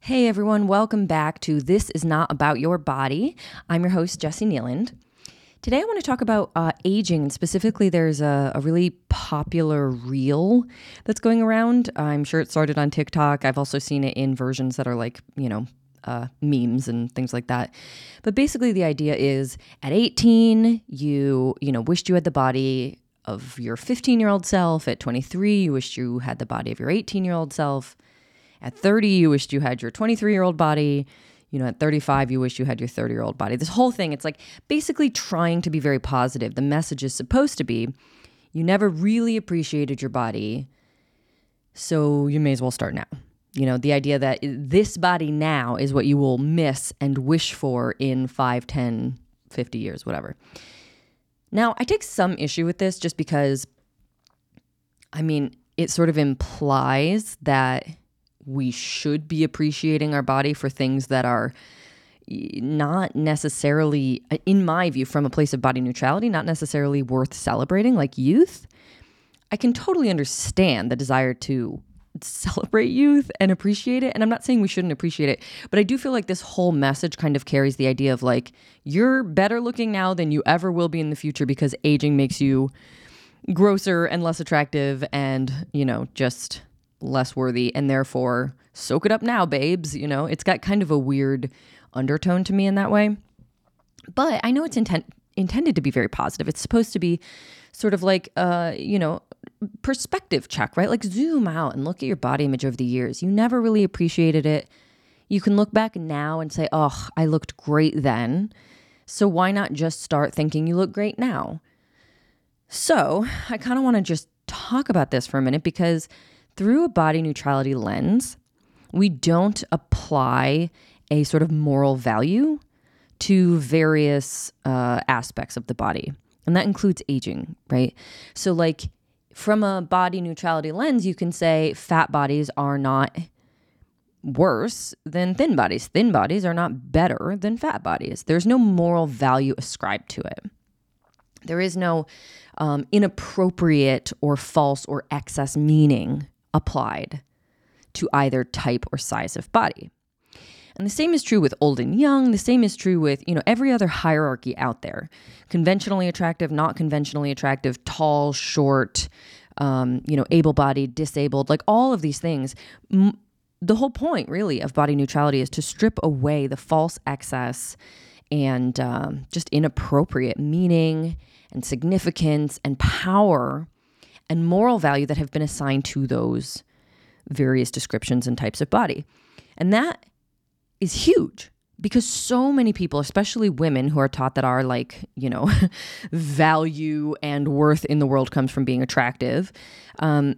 Hey everyone, welcome back to This Is Not About Your Body. I'm your host, Jessi Kneeland. Today I want to talk about uh, aging, and specifically, there's a, a, really popular reel that's going around. I'm sure it started on TikTok. I've also seen it in versions that are like, you know, uh, memes and things like that. But basically, the idea is at 18, you, you know, wished you had the body of your 15 year old self. At 23, you wished you had the body of your 18 year old self. At 30, you wished you had your 23 year old body. You know, at 35, you wish you had your 30 year old body. This whole thing, it's like basically trying to be very positive. The message is supposed to be you never really appreciated your body, so you may as well start now. You know, the idea that this body now is what you will miss and wish for in 5, 10, 50 years, whatever. Now, I take some issue with this just because, I mean, it sort of implies that we should be appreciating our body for things that are not necessarily, uh, in my view, from a place of body neutrality, not necessarily worth celebrating, like youth. I can totally understand the desire to celebrate youth and appreciate it. And I'm not saying we shouldn't appreciate it, but I do feel like this whole message kind of carries the idea of like, you're better looking now than you ever will be in the future because aging makes you grosser and less attractive and, you know, just less worthy and therefore soak it up now, babes. You know, it's got kind of a weird undertone to me in that way. But I know it's intent intended to be very positive. It's supposed to be sort of like uh, you know, perspective check, right? Like zoom out and look at your body image over the years. You never really appreciated it. You can look back now and say, "Oh, I looked great then." So why not just start thinking you look great now? So, I kind of want to just talk about this for a minute because through a body neutrality lens, we don't apply a sort of moral value to various uh, aspects of the body. And that includes aging, right? So, like, from a body neutrality lens, you can say fat bodies are not worse than thin bodies. Thin bodies are not better than fat bodies. There's no moral value ascribed to it. There is no um, inappropriate or false or excess meaning applied to either type or size of body. And the same is true with old and young. The same is true with, you know, every other hierarchy out there. Conventionally attractive, not conventionally attractive, tall, short, um, you know, able-bodied, disabled, like all of these things. The whole point, really, of body neutrality is to strip away the false excess and um, just inappropriate meaning and significance and power and moral value that have been assigned to those various descriptions and types of body. And that is huge because so many people, especially women who are taught that our like, you know, value and worth in the world comes from being attractive, um,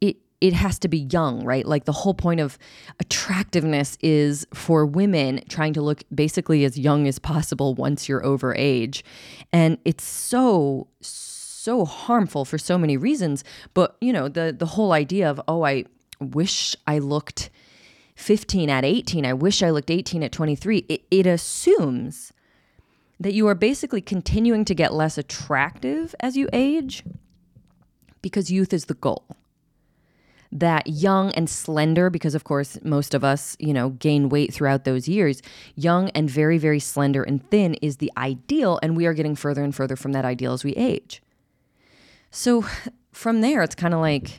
it it has to be young, right? Like the whole point of attractiveness is for women trying to look basically as young as possible once you're over age, and it's so. so so harmful for so many reasons. But, you know, the the whole idea of, oh, I wish I looked 15 at 18, I wish I looked 18 at 23, it, it assumes that you are basically continuing to get less attractive as you age because youth is the goal. That young and slender, because of course, most of us, you know, gain weight throughout those years, young and very, very slender and thin is the ideal. And we are getting further and further from that ideal as we age. So from there, it's kind of like,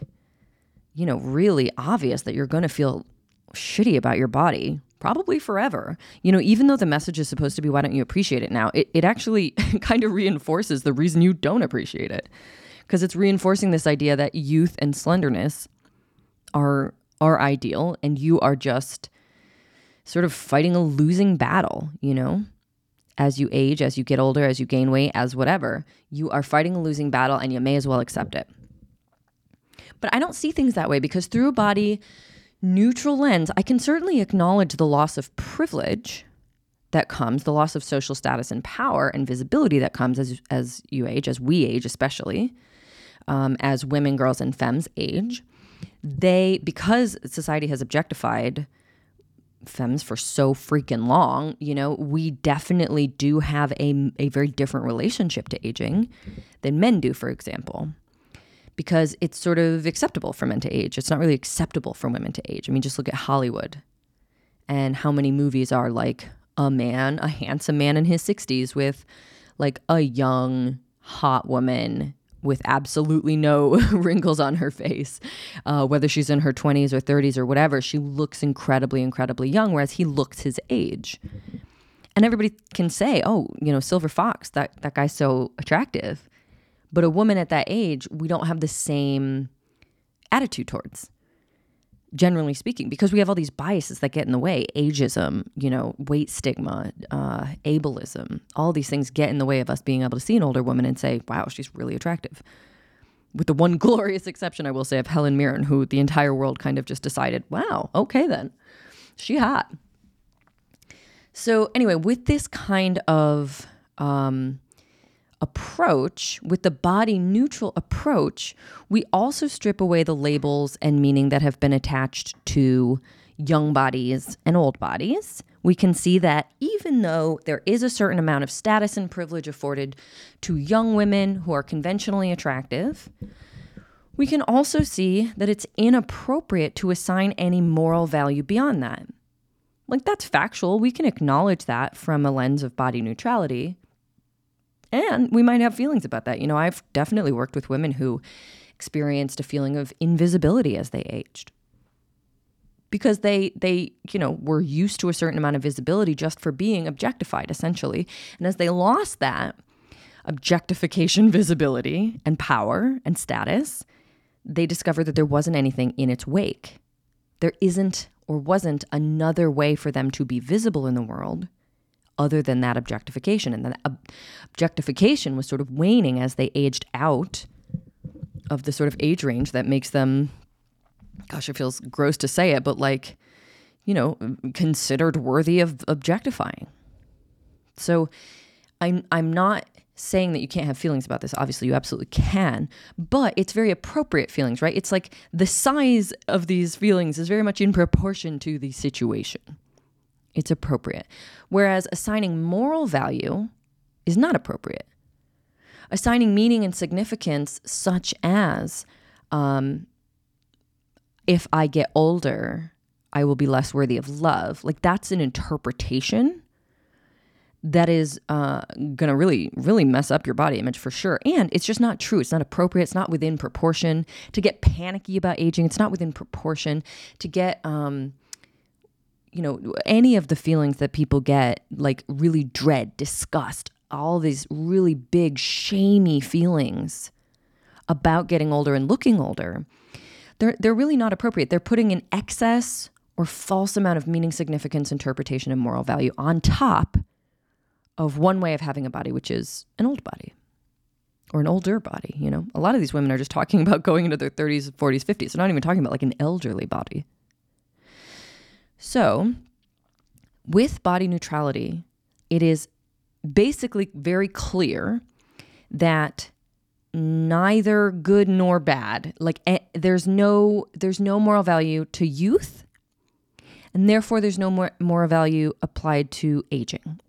you know, really obvious that you're going to feel shitty about your body probably forever. You know, even though the message is supposed to be, why don't you appreciate it now? It, it actually kind of reinforces the reason you don't appreciate it because it's reinforcing this idea that youth and slenderness are are ideal and you are just sort of fighting a losing battle, you know? As you age, as you get older, as you gain weight, as whatever, you are fighting a losing battle and you may as well accept it. But I don't see things that way because through a body neutral lens, I can certainly acknowledge the loss of privilege that comes, the loss of social status and power and visibility that comes as, as you age, as we age, especially um, as women, girls, and femmes age. They, because society has objectified femmes for so freaking long, you know, we definitely do have a, a very different relationship to aging than men do, for example, because it's sort of acceptable for men to age. It's not really acceptable for women to age. I mean, just look at Hollywood. and how many movies are like a man, a handsome man in his 60s with like a young, hot woman with absolutely no wrinkles on her face. Uh, whether she's in her 20s or 30s or whatever, she looks incredibly, incredibly young, whereas he looks his age. And everybody can say, oh, you know, Silver Fox, that, that guy's so attractive. But a woman at that age, we don't have the same attitude towards generally speaking, because we have all these biases that get in the way ageism, you know, weight stigma, uh, ableism, all these things get in the way of us being able to see an older woman and say, wow, she's really attractive. With the one glorious exception, I will say, of Helen Mirren, who the entire world kind of just decided, wow, okay then, she hot. So, anyway, with this kind of um, approach, with the body neutral approach, we also strip away the labels and meaning that have been attached to young bodies and old bodies. We can see that even though there is a certain amount of status and privilege afforded to young women who are conventionally attractive, we can also see that it's inappropriate to assign any moral value beyond that. Like, that's factual. We can acknowledge that from a lens of body neutrality. And we might have feelings about that. You know, I've definitely worked with women who experienced a feeling of invisibility as they aged. Because they they, you know, were used to a certain amount of visibility just for being objectified essentially. And as they lost that objectification visibility and power and status, they discovered that there wasn't anything in its wake. There isn't or wasn't another way for them to be visible in the world other than that objectification. And that objectification was sort of waning as they aged out of the sort of age range that makes them, gosh, it feels gross to say it, but like, you know, considered worthy of objectifying. So I'm I'm not saying that you can't have feelings about this. Obviously, you absolutely can, but it's very appropriate feelings, right? It's like the size of these feelings is very much in proportion to the situation it's appropriate. Whereas assigning moral value is not appropriate. Assigning meaning and significance, such as um, if I get older, I will be less worthy of love, like that's an interpretation that is uh, to really, really mess up your body image for sure. And it's just not true. It's not appropriate. It's not within proportion. To get panicky about aging, it's not within proportion. To get, um, you know, any of the feelings that people get, like really dread, disgust, all these really big, shamey feelings about getting older and looking older, they're, they're really not appropriate. They're putting an excess or false amount of meaning, significance, interpretation, and moral value on top of one way of having a body, which is an old body or an older body. You know, a lot of these women are just talking about going into their 30s, 40s, 50s. They're not even talking about like an elderly body. So, with body neutrality, it is basically very clear that neither good nor bad like eh, there's no there's no moral value to youth and therefore there's no more moral value applied to aging.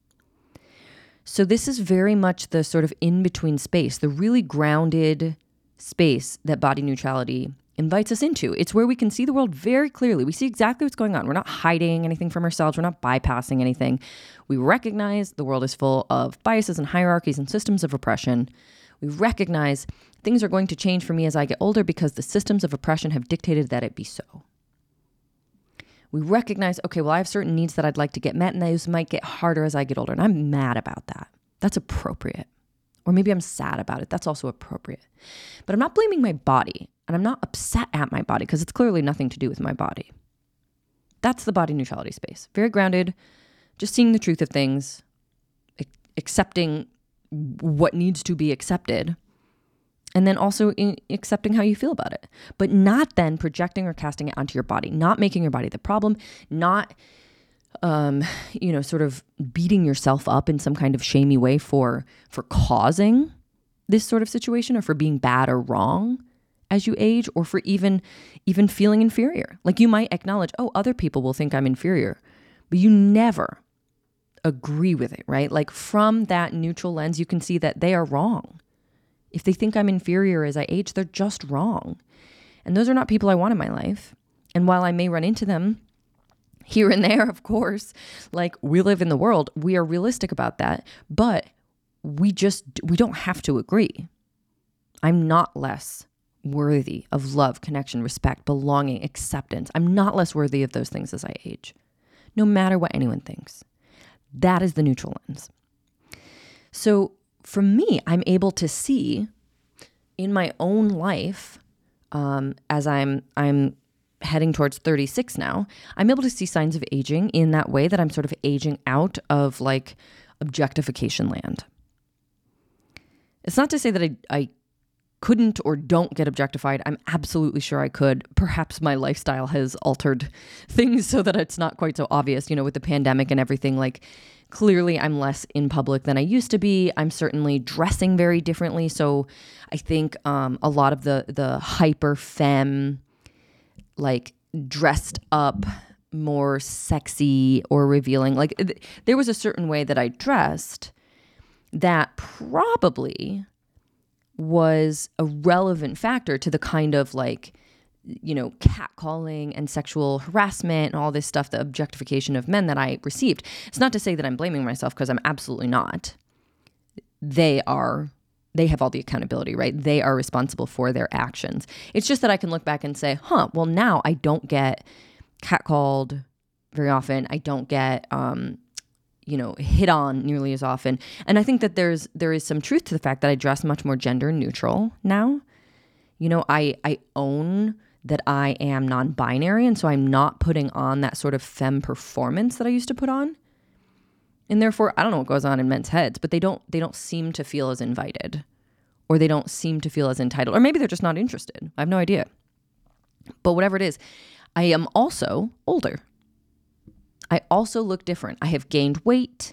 So this is very much the sort of in between space the really grounded space that body neutrality invites us into. It's where we can see the world very clearly. We see exactly what's going on. We're not hiding anything from ourselves, we're not bypassing anything. We recognize the world is full of biases and hierarchies and systems of oppression. We recognize things are going to change for me as I get older because the systems of oppression have dictated that it be so. We recognize, okay, well, I have certain needs that I'd like to get met, and those might get harder as I get older. And I'm mad about that. That's appropriate. Or maybe I'm sad about it. That's also appropriate. But I'm not blaming my body and I'm not upset at my body because it's clearly nothing to do with my body. That's the body neutrality space. Very grounded, just seeing the truth of things, accepting what needs to be accepted, and then also accepting how you feel about it, but not then projecting or casting it onto your body, not making your body the problem, not um, you know, sort of beating yourself up in some kind of shamey way for for causing this sort of situation or for being bad or wrong as you age or for even even feeling inferior. Like you might acknowledge, "Oh, other people will think I'm inferior." But you never agree with it, right? Like from that neutral lens, you can see that they are wrong. If they think I'm inferior as I age, they're just wrong. And those are not people I want in my life. And while I may run into them Here and there, of course, like we live in the world, we are realistic about that, but we just we don't have to agree. I'm not less worthy of love, connection, respect, belonging, acceptance. I'm not less worthy of those things as I age, no matter what anyone thinks. That is the neutral lens. So for me, I'm able to see in my own life, um, as I'm I'm heading towards 36 now, I'm able to see signs of aging in that way that I'm sort of aging out of like objectification land. It's not to say that I, I couldn't or don't get objectified. I'm absolutely sure I could. Perhaps my lifestyle has altered things so that it's not quite so obvious, you know, with the pandemic and everything. Like, clearly, I'm less in public than I used to be. I'm certainly dressing very differently. So, I think um, a lot of the the hyper femme, like dressed up, more sexy or revealing, like th- there was a certain way that I dressed that probably was a relevant factor to the kind of like you know catcalling and sexual harassment and all this stuff the objectification of men that i received. It's not to say that i'm blaming myself because i'm absolutely not. They are they have all the accountability right? They are responsible for their actions. It's just that i can look back and say huh well now i don't get catcalled very often. I don't get um, you know hit on nearly as often. And i think that there's there is some truth to the fact that i dress much more gender neutral now. You know i i own that i am non-binary and so i'm not putting on that sort of femme performance that i used to put on. And therefore i don't know what goes on in men's heads but they don't they don't seem to feel as invited or they don't seem to feel as entitled or maybe they're just not interested. I have no idea. But whatever it is i am also older I also look different. I have gained weight.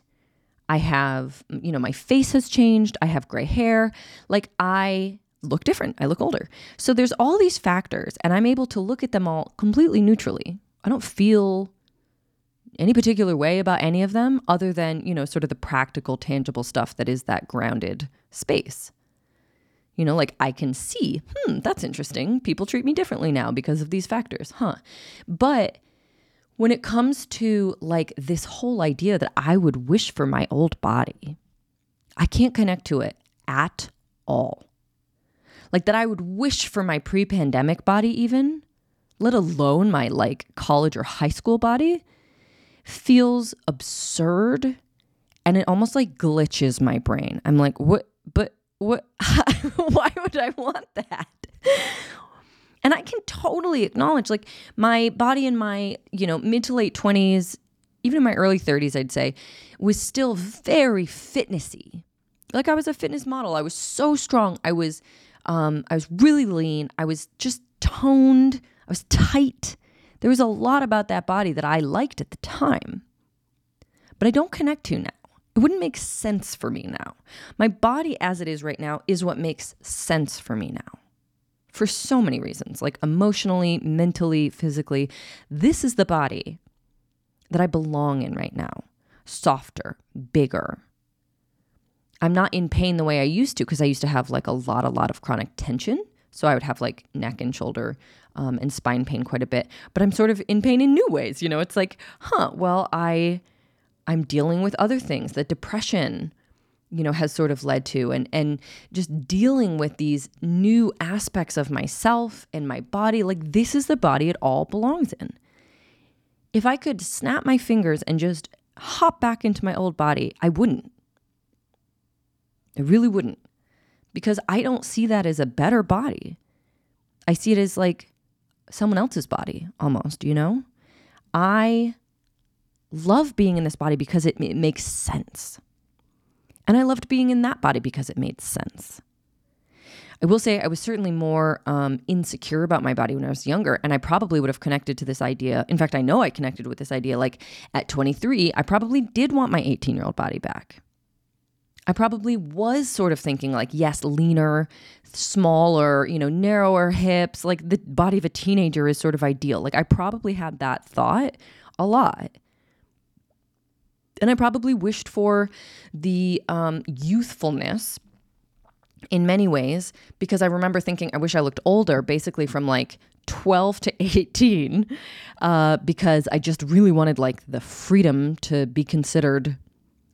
I have, you know, my face has changed. I have gray hair. Like I look different. I look older. So there's all these factors, and I'm able to look at them all completely neutrally. I don't feel any particular way about any of them other than, you know, sort of the practical, tangible stuff that is that grounded space. You know, like I can see, hmm, that's interesting. People treat me differently now because of these factors, huh? But when it comes to like this whole idea that I would wish for my old body, I can't connect to it at all. Like that I would wish for my pre pandemic body, even, let alone my like college or high school body, feels absurd and it almost like glitches my brain. I'm like, what, but what, why would I want that? And I can totally acknowledge like my body in my, you know, mid to late 20s, even in my early 30s, I'd say, was still very fitnessy. Like I was a fitness model. I was so strong. I was um I was really lean. I was just toned. I was tight. There was a lot about that body that I liked at the time. But I don't connect to now. It wouldn't make sense for me now. My body as it is right now is what makes sense for me now for so many reasons, like emotionally, mentally, physically. This is the body that I belong in right now softer, bigger. I'm not in pain the way I used to because I used to have like a lot, a lot of chronic tension. So I would have like neck and shoulder um, and spine pain quite a bit. But I'm sort of in pain in new ways. You know, it's like, huh, well, I I'm dealing with other things, the depression, you know has sort of led to and and just dealing with these new aspects of myself and my body like this is the body it all belongs in. If i could snap my fingers and just hop back into my old body i wouldn't. I really wouldn't. Because i don't see that as a better body. I see it as like someone else's body almost you know? I love being in this body because it, it makes sense and I loved being in that body because it made sense. I will say I was certainly more um, insecure about my body when I was younger, and I probably would have connected to this idea. In fact, I know I connected with this idea. Like at 23, I probably did want my 18 year old body back. I probably was sort of thinking, like, yes, leaner, smaller, you know, narrower hips, like the body of a teenager is sort of ideal. Like, I probably had that thought a lot. And I probably wished for the um, youthfulness in many ways because I remember thinking, I wish I looked older, basically from like 12 to 18 uh, because I just really wanted like the freedom to be considered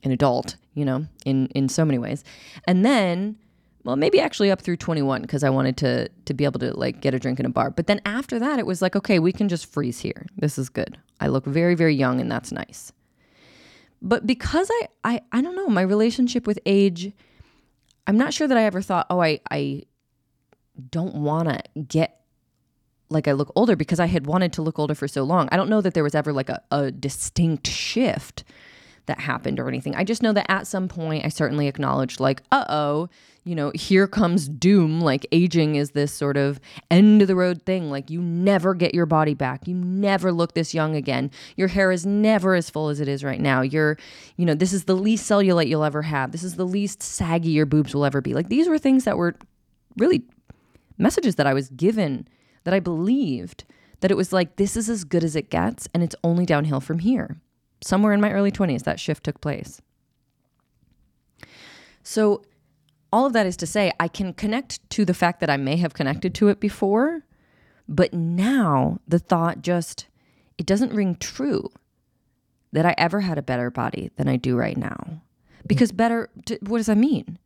an adult, you know, in in so many ways. And then well, maybe actually up through 21 because I wanted to to be able to like get a drink in a bar. But then after that it was like, okay, we can just freeze here. This is good. I look very very young and that's nice. But because I I I don't know, my relationship with age I'm not sure that I ever thought, "Oh, I I don't want to get like I look older because I had wanted to look older for so long. I don't know that there was ever like a, a distinct shift that happened or anything. I just know that at some point I certainly acknowledged, like, uh oh, you know, here comes doom. Like, aging is this sort of end of the road thing. Like, you never get your body back. You never look this young again. Your hair is never as full as it is right now. You're, you know, this is the least cellulite you'll ever have. This is the least saggy your boobs will ever be. Like, these were things that were really messages that I was given that I believed that it was like, this is as good as it gets, and it's only downhill from here. Somewhere in my early 20s, that shift took place. So, all of that is to say, I can connect to the fact that I may have connected to it before, but now the thought just, it doesn't ring true that I ever had a better body than I do right now. Because mm. better, what does that mean?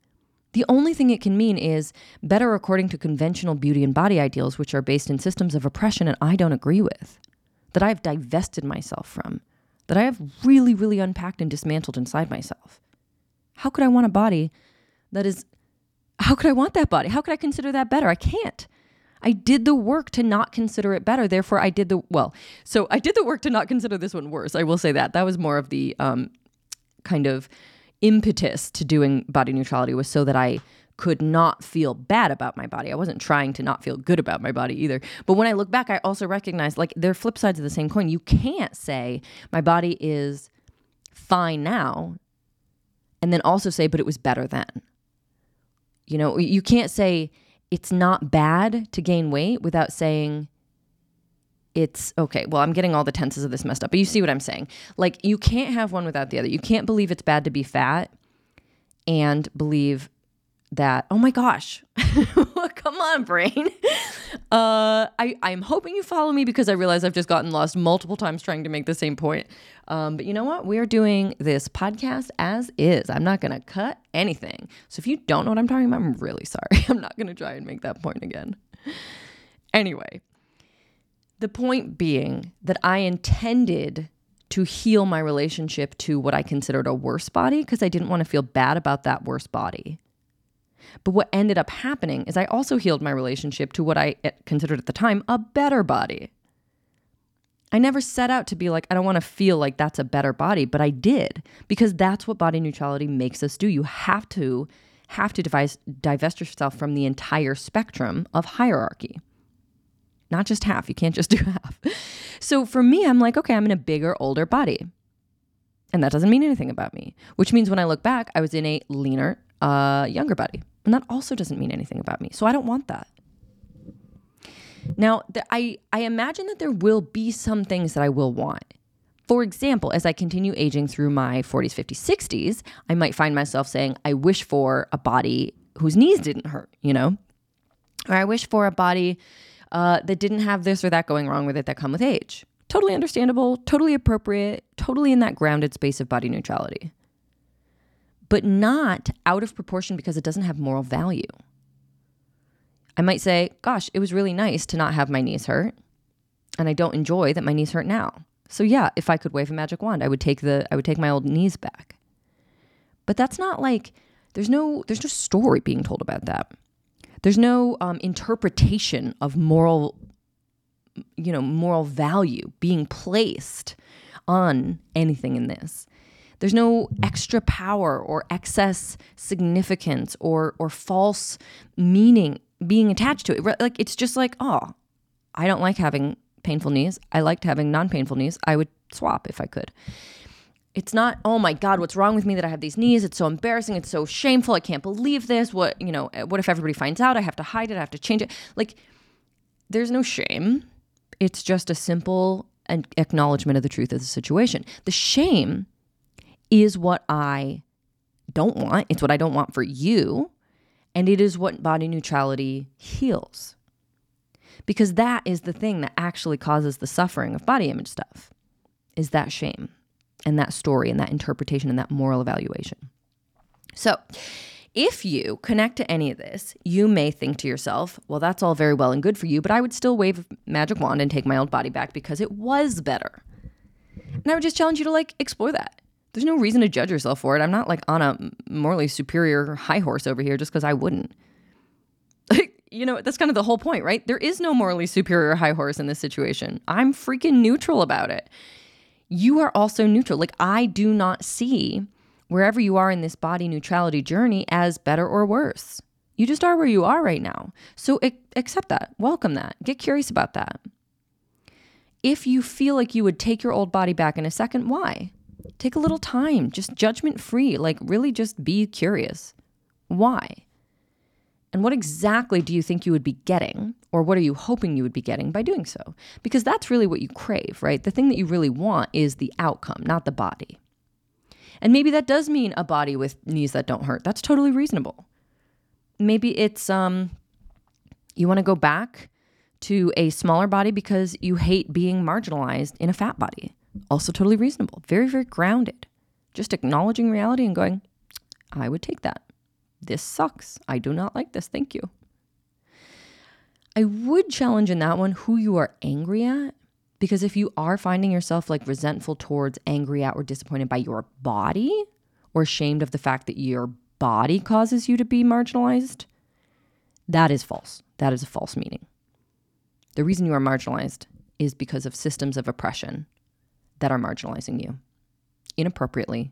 The only thing it can mean is better according to conventional beauty and body ideals, which are based in systems of oppression and I don't agree with, that I've divested myself from, that I have really, really unpacked and dismantled inside myself. How could I want a body that is, how could I want that body? How could I consider that better? I can't. I did the work to not consider it better. Therefore, I did the, well, so I did the work to not consider this one worse. I will say that. That was more of the um, kind of, impetus to doing body neutrality was so that I could not feel bad about my body. I wasn't trying to not feel good about my body either. But when I look back, I also recognize like they're flip sides of the same coin. You can't say my body is fine now and then also say, but it was better then. You know, you can't say it's not bad to gain weight without saying it's okay. Well, I'm getting all the tenses of this messed up, but you see what I'm saying. Like, you can't have one without the other. You can't believe it's bad to be fat and believe that, oh my gosh, come on, brain. Uh, I, I'm hoping you follow me because I realize I've just gotten lost multiple times trying to make the same point. Um, but you know what? We are doing this podcast as is. I'm not going to cut anything. So if you don't know what I'm talking about, I'm really sorry. I'm not going to try and make that point again. Anyway, the point being that I intended to heal my relationship to what I considered a worse body because I didn't want to feel bad about that worse body. But what ended up happening is I also healed my relationship to what I eh, considered at the time a better body. I never set out to be like, I don't want to feel like that's a better body, but I did because that's what body neutrality makes us do. You have to have to devise, divest yourself from the entire spectrum of hierarchy not just half. You can't just do half. So for me, I'm like, okay, I'm in a bigger, older body. And that doesn't mean anything about me, which means when I look back, I was in a leaner, uh, younger body. And that also doesn't mean anything about me. So I don't want that. Now, the, I, I imagine that there will be some things that I will want. For example, as I continue aging through my 40s, 50s, 60s, I might find myself saying, I wish for a body whose knees didn't hurt, you know? Or I wish for a body uh, that didn't have this or that going wrong with it that come with age. Totally understandable, totally appropriate, totally in that grounded space of body neutrality. But not out of proportion because it doesn't have moral value. I might say, gosh, it was really nice to not have my knees hurt. And I don't enjoy that my knees hurt now. So yeah, if I could wave a magic wand, I would take the I would take my old knees back. But that's not like there's no there's no story being told about that. There's no um, interpretation of moral, you know, moral value being placed on anything in this. There's no extra power or excess significance or or false meaning being attached to it. Like it's just like, oh, I don't like having painful knees. I liked having non-painful knees. I would swap if I could. It's not oh my god what's wrong with me that i have these knees? It's so embarrassing. It's so shameful. I can't believe this. What you know eh, what if everybody finds out? I have to hide it. I have to change it. Like there's no shame. It's just a simple acknowledgement of the truth of the situation. The shame is what i don't want it's what i don't want for you and it is what body neutrality heals Because that is the thing that actually causes the suffering of body image stuff, is that shame and that story and that interpretation and that moral evaluation. So, if you connect to any of this, you may think to yourself, well, that's all very well and good for you, but I would still wave a magic wand and take my old body back because it was better. And I would just challenge you to like explore that. There's no reason to judge yourself for it. I'm not like on a morally superior high horse over here just because I wouldn't. you know, that's kind of the whole point, right? There is no morally superior high horse in this situation. I'm freaking neutral about it. You are also neutral. Like, I do not see wherever you are in this body neutrality journey as better or worse. You just are where you are right now. So accept that, welcome that, get curious about that. If you feel like you would take your old body back in a second, why? Take a little time, just judgment free, like really just be curious. Why? And what exactly do you think you would be getting, or what are you hoping you would be getting by doing so? Because that's really what you crave, right? The thing that you really want is the outcome, not the body. And maybe that does mean a body with knees that don't hurt. That's totally reasonable. Maybe it's um you want to go back to a smaller body because you hate being marginalized in a fat body. Also totally reasonable. Very very grounded. Just acknowledging reality and going, I would take that. This sucks. I do not like this. Thank you. I would challenge in that one who you are angry at because if you are finding yourself like resentful towards, angry at, or disappointed by your body, or ashamed of the fact that your body causes you to be marginalized, that is false. That is a false meaning. The reason you are marginalized is because of systems of oppression that are marginalizing you inappropriately,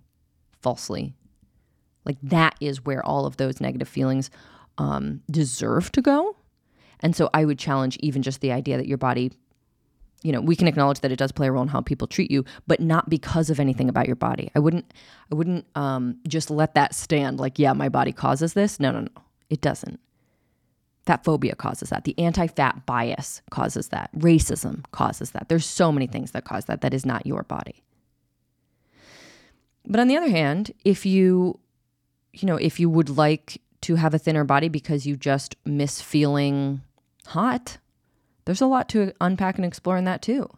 falsely. Like that is where all of those negative feelings um, deserve to go. And so I would challenge even just the idea that your body you know, we can acknowledge that it does play a role in how people treat you, but not because of anything about your body. I wouldn't, I wouldn't um, just let that stand. Like, yeah, my body causes this. No, no, no, it doesn't. Fat phobia causes that. The anti-fat bias causes that. Racism causes that. There's so many things that cause that. That is not your body. But on the other hand, if you, you know, if you would like to have a thinner body because you just miss feeling hot there's a lot to unpack and explore in that too.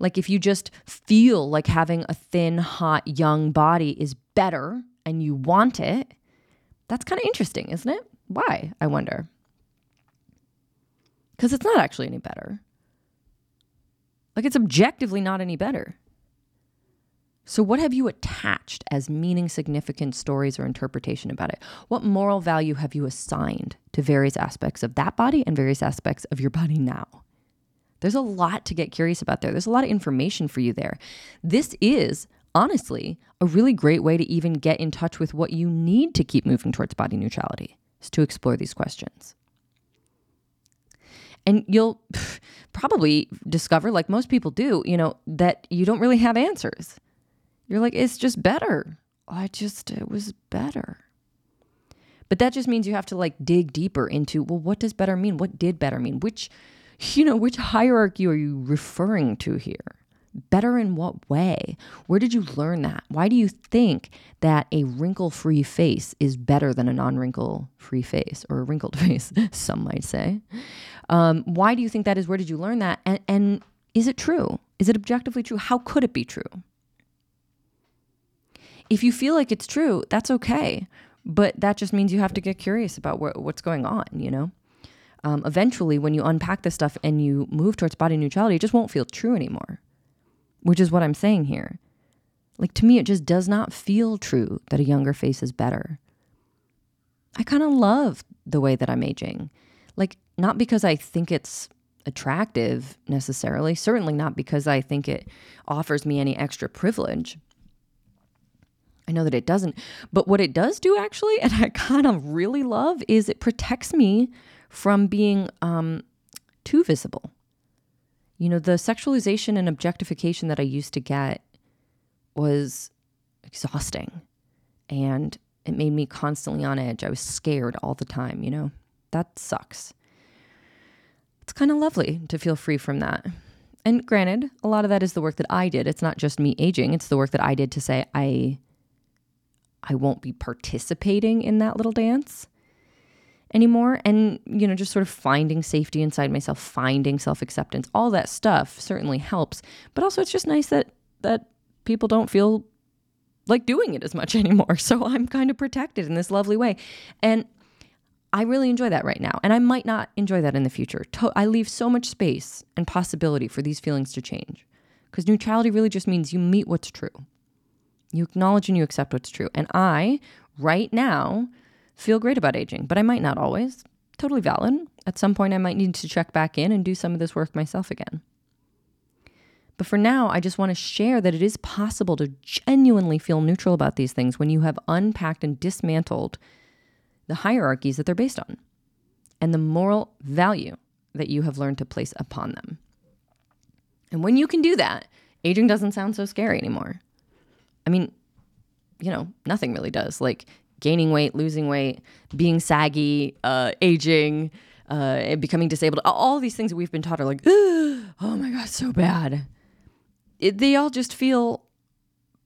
Like if you just feel like having a thin, hot, young body is better and you want it, that's kind of interesting, isn't it? Why, I wonder? Because it's not actually any better. Like it's objectively not any better. So, what have you attached as meaning significant stories or interpretation about it? What moral value have you assigned to various aspects of that body and various aspects of your body now? There's a lot to get curious about there. There's a lot of information for you there. This is honestly a really great way to even get in touch with what you need to keep moving towards body neutrality, is to explore these questions. And you'll probably discover, like most people do, you know, that you don't really have answers you're like, it's just better. I just, it was better. But that just means you have to like dig deeper into, well, what does better mean? What did better mean? Which, you know, which hierarchy are you referring to here? Better in what way? Where did you learn that? Why do you think that a wrinkle free face is better than a non wrinkle free face or a wrinkled face, some might say? Um, why do you think that is? Where did you learn that? And, and is it true? Is it objectively true? How could it be true? If you feel like it's true, that's okay. But that just means you have to get curious about wh- what's going on, you know? Um, eventually, when you unpack this stuff and you move towards body neutrality, it just won't feel true anymore, which is what I'm saying here. Like, to me, it just does not feel true that a younger face is better. I kind of love the way that I'm aging. Like, not because I think it's attractive necessarily, certainly not because I think it offers me any extra privilege. I know that it doesn't. But what it does do actually, and I kind of really love, is it protects me from being um, too visible. You know, the sexualization and objectification that I used to get was exhausting. And it made me constantly on edge. I was scared all the time, you know? That sucks. It's kind of lovely to feel free from that. And granted, a lot of that is the work that I did. It's not just me aging, it's the work that I did to say, I I won't be participating in that little dance. Anymore and you know just sort of finding safety inside myself finding self-acceptance all that stuff certainly helps. But also it's just nice that that people don't feel like doing it as much anymore. So i'm kind of protected in this lovely way. And i really enjoy that right now. And i might not enjoy that in the future. I leave so much space and possibility for these feelings to change. Because neutrality really just means you meet what's true. You acknowledge and you accept what's true. And i right now feel great about aging, but I might not always. Totally valid. At some point, I might need to check back in and do some of this work myself again. But for now, I just want to share that it is possible to genuinely feel neutral about these things when you have unpacked and dismantled the hierarchies that they're based on and the moral value that you have learned to place upon them. And when you can do that, aging doesn't sound so scary anymore. I mean, you know, nothing really does. Like gaining weight, losing weight, being saggy, uh, aging, uh, becoming disabled. All these things that we've been taught are like, oh my God, so bad. It, they all just feel,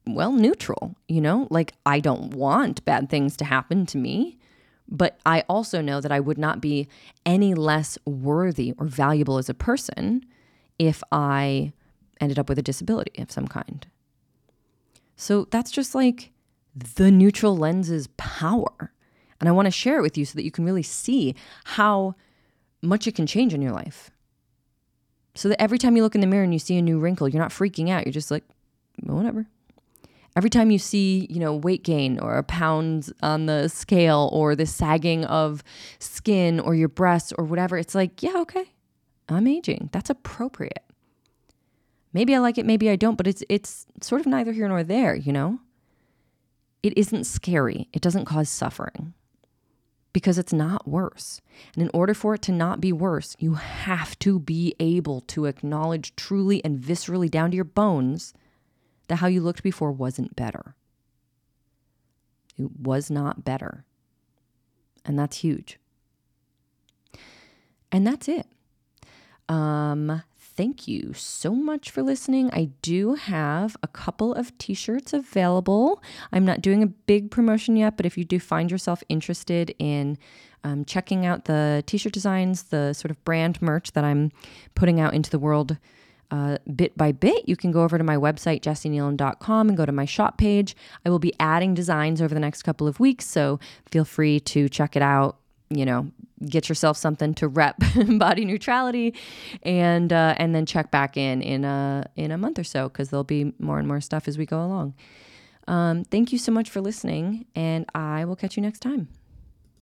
well, neutral, you know? Like, I don't want bad things to happen to me, but I also know that I would not be any less worthy or valuable as a person if I ended up with a disability of some kind. So that's just like, the neutral lens's power. And I want to share it with you so that you can really see how much it can change in your life. So that every time you look in the mirror and you see a new wrinkle, you're not freaking out. You're just like, whatever. Every time you see, you know, weight gain or a pound on the scale or the sagging of skin or your breasts or whatever, it's like, yeah, okay. I'm aging. That's appropriate. Maybe I like it, maybe I don't, but it's it's sort of neither here nor there, you know? It isn't scary, it doesn't cause suffering because it's not worse. And in order for it to not be worse, you have to be able to acknowledge truly and viscerally down to your bones that how you looked before wasn't better. It was not better. And that's huge. And that's it. Um, thank you so much for listening. I do have a couple of t shirts available. I'm not doing a big promotion yet, but if you do find yourself interested in um, checking out the t shirt designs, the sort of brand merch that I'm putting out into the world. Uh, bit by bit, you can go over to my website, jessikneeland.com, and go to my shop page. I will be adding designs over the next couple of weeks, so feel free to check it out. You know, get yourself something to rep body neutrality and uh, and then check back in in a in a month or so because there'll be more and more stuff as we go along. Um, thank you so much for listening and i will catch you next time